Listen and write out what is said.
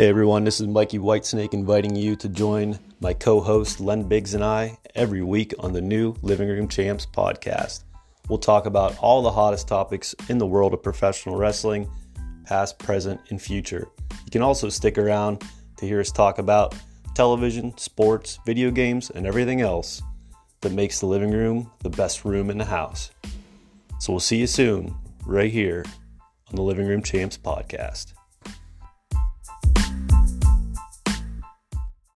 Hey everyone, this is Mikey Whitesnake inviting you to join my co host Len Biggs and I every week on the new Living Room Champs podcast. We'll talk about all the hottest topics in the world of professional wrestling, past, present, and future. You can also stick around to hear us talk about television, sports, video games, and everything else that makes the living room the best room in the house. So we'll see you soon, right here on the Living Room Champs podcast.